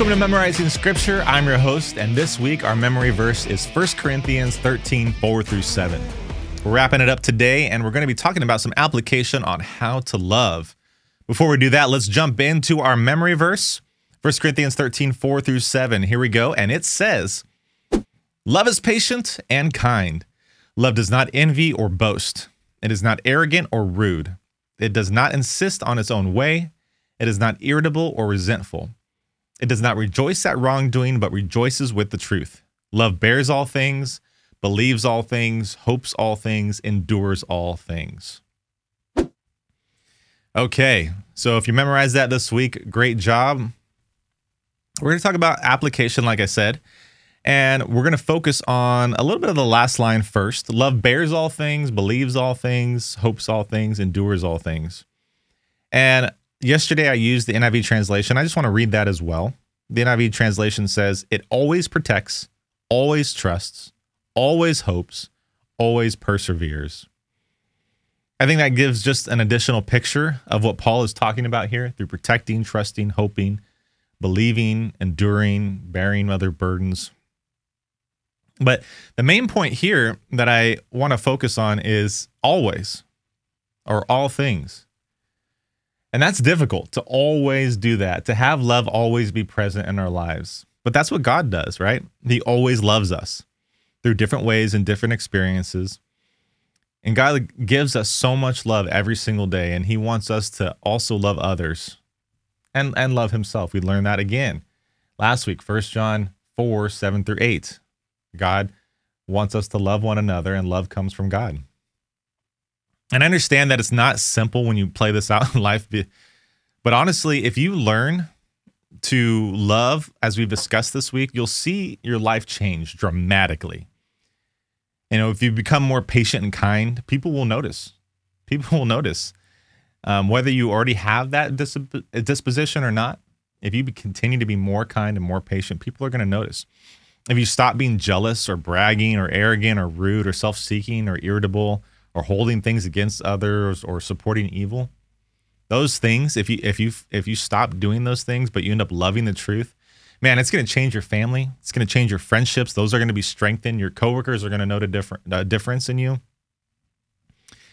Welcome to Memorizing Scripture. I'm your host, and this week our memory verse is 1 Corinthians 13 4 through 7. We're wrapping it up today, and we're going to be talking about some application on how to love. Before we do that, let's jump into our memory verse 1 Corinthians 13 4 through 7. Here we go, and it says, Love is patient and kind. Love does not envy or boast. It is not arrogant or rude. It does not insist on its own way. It is not irritable or resentful. It does not rejoice at wrongdoing, but rejoices with the truth. Love bears all things, believes all things, hopes all things, endures all things. Okay, so if you memorize that this week, great job. We're going to talk about application, like I said, and we're going to focus on a little bit of the last line first. Love bears all things, believes all things, hopes all things, endures all things. And yesterday I used the NIV translation. I just want to read that as well. The NIV translation says, It always protects, always trusts, always hopes, always perseveres. I think that gives just an additional picture of what Paul is talking about here through protecting, trusting, hoping, believing, enduring, bearing other burdens. But the main point here that I want to focus on is always or all things. And that's difficult to always do that, to have love always be present in our lives. But that's what God does, right? He always loves us through different ways and different experiences. And God gives us so much love every single day, and He wants us to also love others and, and love Himself. We learned that again last week, 1 John 4 7 through 8. God wants us to love one another, and love comes from God. And I understand that it's not simple when you play this out in life, but honestly, if you learn to love as we've discussed this week, you'll see your life change dramatically. You know, if you become more patient and kind, people will notice. People will notice. Um, whether you already have that disposition or not, if you continue to be more kind and more patient, people are going to notice. If you stop being jealous or bragging or arrogant or rude or self seeking or irritable, or holding things against others or supporting evil. Those things if you if you if you stop doing those things but you end up loving the truth man it's going to change your family. It's going to change your friendships. Those are going to be strengthened. Your coworkers are going to know the different uh, difference in you.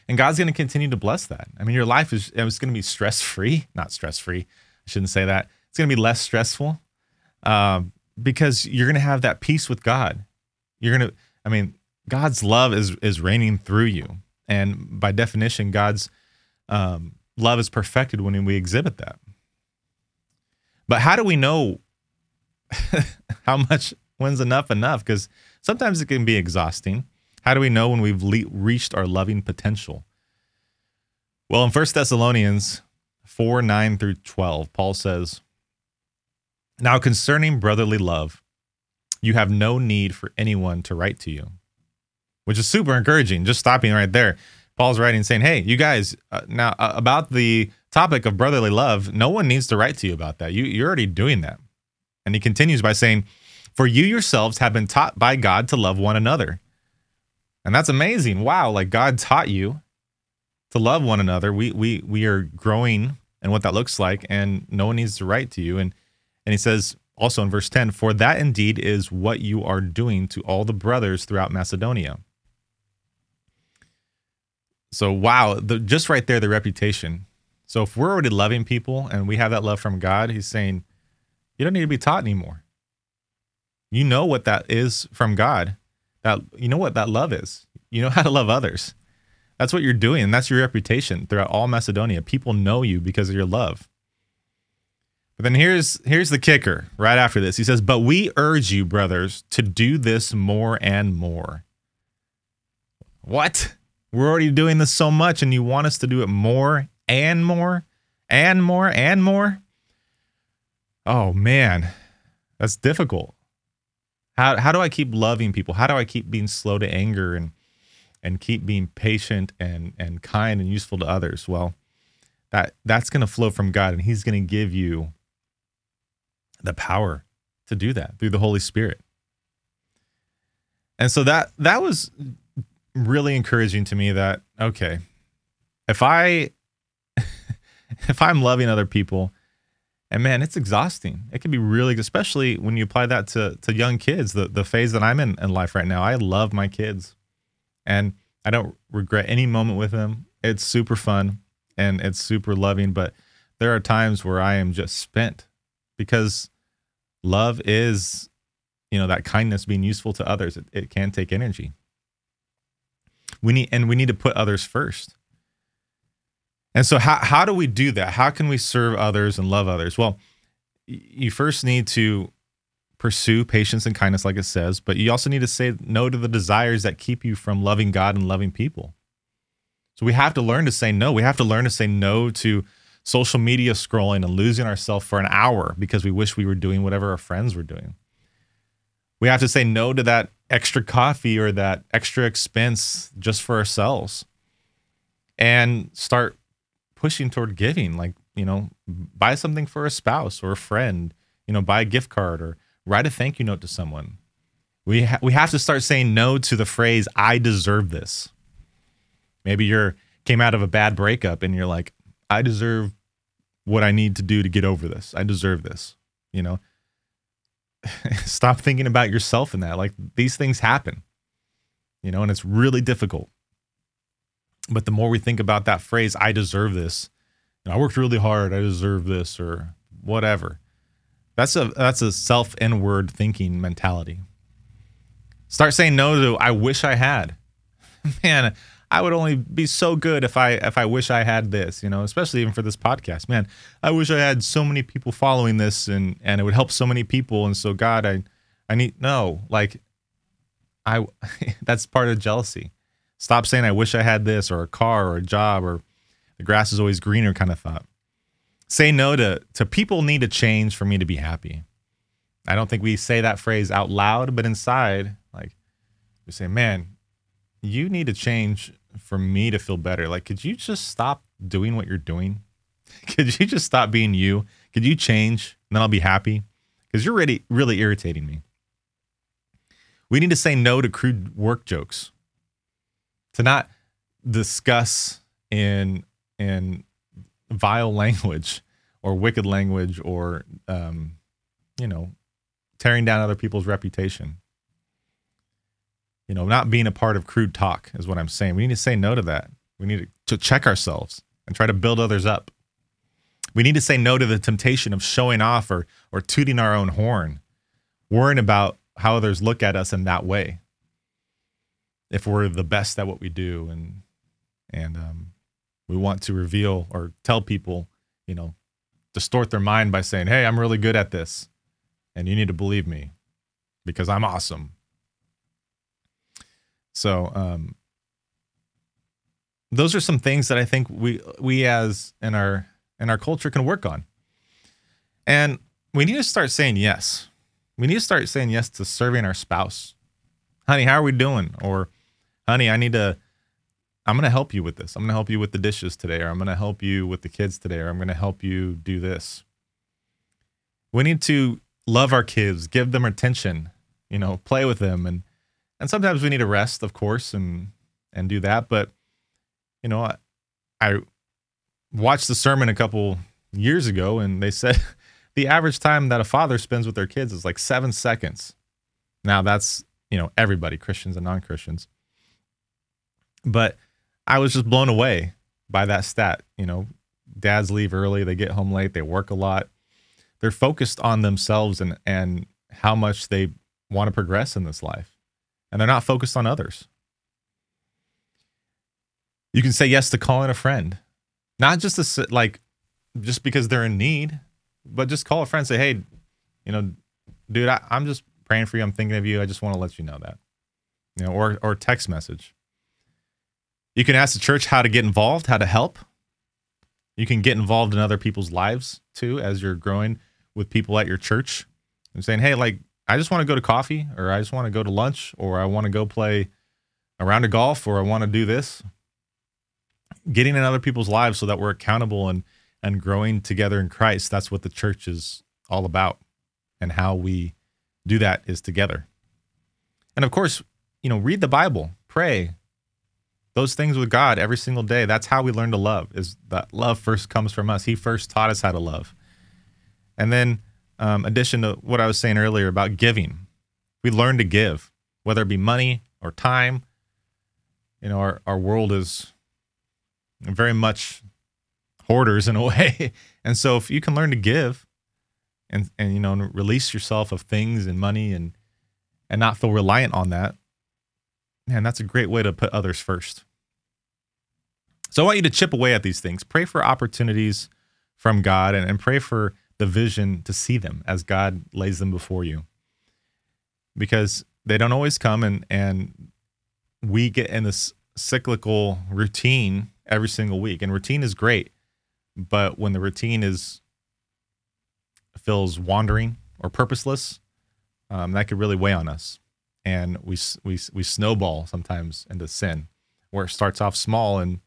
And god's going to continue to bless that. I mean your life is it's going to be stress free not stress free i shouldn't say that. It's going to be less stressful um, because you're going to have that peace with god. You're going to i mean god's love is is reigning through you and by definition, God's um, love is perfected when we exhibit that. But how do we know how much when's enough enough? Because sometimes it can be exhausting. How do we know when we've le- reached our loving potential? Well, in 1 Thessalonians 4 9 through 12, Paul says, Now concerning brotherly love, you have no need for anyone to write to you which is super encouraging. Just stopping right there. Paul's writing saying, "Hey, you guys, uh, now uh, about the topic of brotherly love, no one needs to write to you about that. You, you're already doing that." And he continues by saying, "For you yourselves have been taught by God to love one another." And that's amazing. Wow, like God taught you to love one another. We we we are growing and what that looks like, and no one needs to write to you. And and he says also in verse 10, for that indeed is what you are doing to all the brothers throughout Macedonia. So wow, the, just right there, the reputation. So if we're already loving people and we have that love from God, He's saying, you don't need to be taught anymore. You know what that is from God. That you know what that love is. You know how to love others. That's what you're doing, and that's your reputation throughout all Macedonia. People know you because of your love. But then here's here's the kicker right after this. He says, "But we urge you, brothers, to do this more and more." What? We're already doing this so much, and you want us to do it more and more and more and more. Oh man, that's difficult. How how do I keep loving people? How do I keep being slow to anger and and keep being patient and and kind and useful to others? Well, that that's going to flow from God, and He's going to give you the power to do that through the Holy Spirit. And so that that was really encouraging to me that okay, if I if I'm loving other people And man, it's exhausting. It can be really, especially when you apply that to to young kids. The the phase that I'm in in life right now, I love my kids, and I don't regret any moment with them. It's super fun and it's super loving, but there are times where I am just spent because love is, you know, that kindness being useful to others. It, it can take energy. We need and we need to put others first. And so how how do we do that? How can we serve others and love others? Well, you first need to pursue patience and kindness like it says, but you also need to say no to the desires that keep you from loving God and loving people. So we have to learn to say no. We have to learn to say no to social media scrolling and losing ourselves for an hour because we wish we were doing whatever our friends were doing. We have to say no to that extra coffee or that extra expense just for ourselves and start pushing toward giving like you know buy something for a spouse or a friend you know buy a gift card or write a thank you note to someone. We ha- we have to start saying no to the phrase i deserve this. Maybe you're came out of a bad breakup and you're like i deserve what i need to do to get over this. I deserve this you know stop thinking about yourself in that like these things happen you know and it's really difficult but the more we think about that phrase, I deserve this. I worked really hard. I deserve this or whatever. That's a that's a self inward thinking mentality. Start saying no to I wish I had. Man, I would only be so good if I if I wish I had this, you know, especially even for this podcast. Man, I wish I had so many people following this and and it would help so many people and so God, I I need no, like I that's part of jealousy. Stop saying I wish I had this or a car or a job or the grass is always greener kind of thought. Say no to to people need to change for me to be happy. I don't think we say that phrase out loud, but inside, like we say, man, you need to change for me to feel better. Like, could you just stop doing what you're doing? could you just stop being you? Could you change? And then I'll be happy. Because you're really, really irritating me. We need to say no to crude work jokes to not discuss in in vile language or wicked language or um, you know tearing down other people's reputation you know not being a part of crude talk is what i'm saying. We need to say no to that. We need to, check ourselves and try to build others up. We need to say no to the temptation of showing off or or tooting our own horn worrying about how others look at us in that way. If we're the best at what we do and and um, we want to reveal or tell people, you know, distort their mind by saying, "Hey, I'm really good at this, and you need to believe me because I'm awesome." So, um, those are some things that I think we we as in our in our culture can work on, and we need to start saying yes. We need to start saying yes to serving our spouse. Honey, how are we doing? Or honey, I need to, I'm going to help you with this. I'm going to help you with the dishes today, or I'm going to help you with the kids today, or I'm going to help you do this. We need to love our kids, give them attention, you know, play with them. And, and sometimes we need to rest, of course, and, and do that. But, you know, I, I watched the sermon a couple years ago and they said the average time that a father spends with their kids is like seven seconds. Now that's, you know, everybody, Christians and non Christians. But I was just blown away by that stat. You know, dads leave early, they get home late, they work a lot. They're focused on themselves and and how much they want to progress in this life. And they're not focused on others. You can say yes to calling a friend. Not just to like just because they're in need, but just call a friend say, "Hey, you know, dude, I, I'm just praying for you. I'm thinking of you. I just want to let you know that." You know, or or text message. You can ask the church how to get involved, how to help. You can get involved in other people's lives too as you're growing with people at your church and saying, hey, like, I just want to go to coffee or I just want to go to lunch or I want to go play a round of golf or I want to do this. Getting in other people's lives so that we're accountable and and growing together in Christ. That's what the church is all about. And how we do that is together. And of course, you know, read the Bible, pray, those things with God every single day. That's how we learn to love. Is that love first comes from us. He first taught us how to love. And then, um, addition to what I was saying earlier about giving, we learn to give, whether it be money or time. You know, our, our world is very much hoarders in a way. And so if you can learn to give and, and you know, release yourself of things and money and, and not feel reliant on that, man, that's a great way to put others first. So I want you to chip away at these things. Pray for opportunities from God and, and pray for the vision to see them as God lays them before you. Because they don't always come and and we get in this cyclical routine every single week. And routine is great, but when the routine is feels wandering or purposeless, um, that could really weigh on us, and we we we snowball sometimes into sin, where it starts off small and,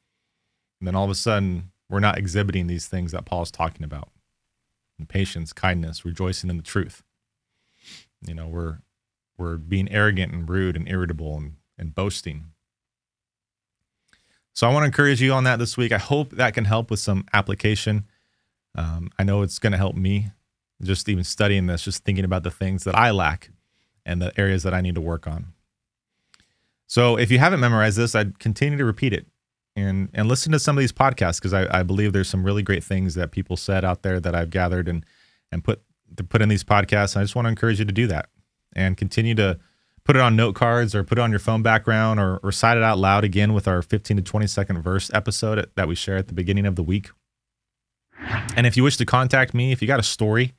and then all of a sudden we're not exhibiting these things that Paul is talking about: and patience, kindness, rejoicing in the truth. You know, we're we're being arrogant and rude and irritable and, and boasting so I want to encourage you on that this week. I hope that can help with some application. Um, I know it's going to help me just even studying this, just thinking about the things that I lack and the areas that I need to work on. So if you haven't memorized this, I'd continue to repeat it and and listen to some of these podcasts because I, I believe there's some really great things that people said out there that I've gathered and and put to put in these podcasts. I just want to encourage you to do that and continue to put it on note cards or put it on your phone background or recite it out loud again with our 15 to 20 second verse episode that we share at the beginning of the week. And if you wish to contact me, if you got a story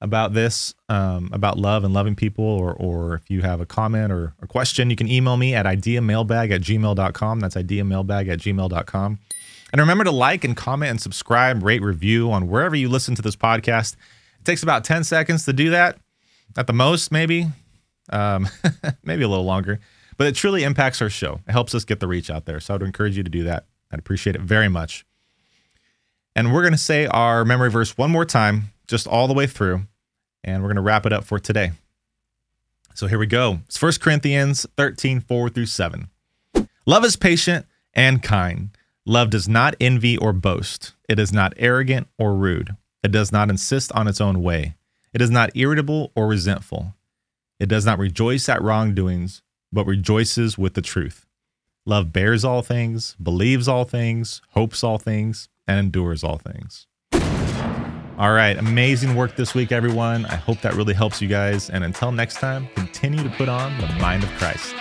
about this, um, about love and loving people, or, or if you have a comment or a question, you can email me at ideamailbag at gmail.com. That's ideamailbag at gmail.com. And remember to like and comment and subscribe, rate, review on wherever you listen to this podcast. It takes about 10 seconds to do that at the most, maybe um, maybe a little longer, but it truly impacts our show. It helps us get the reach out there. So I'd encourage you to do that. I'd appreciate it very much. And we're going to say our memory verse one more time, just all the way through, and we're going to wrap it up for today. So here we go. It's 1 Corinthians 13, 4 through 7. Love is patient and kind. Love does not envy or boast. It is not arrogant or rude. It does not insist on its own way. It is not irritable or resentful. It does not rejoice at wrongdoings, but rejoices with the truth. Love bears all things, believes all things, hopes all things, and endures all things. All right, amazing work this week, everyone. I hope that really helps you guys. And until next time, continue to put on the mind of Christ.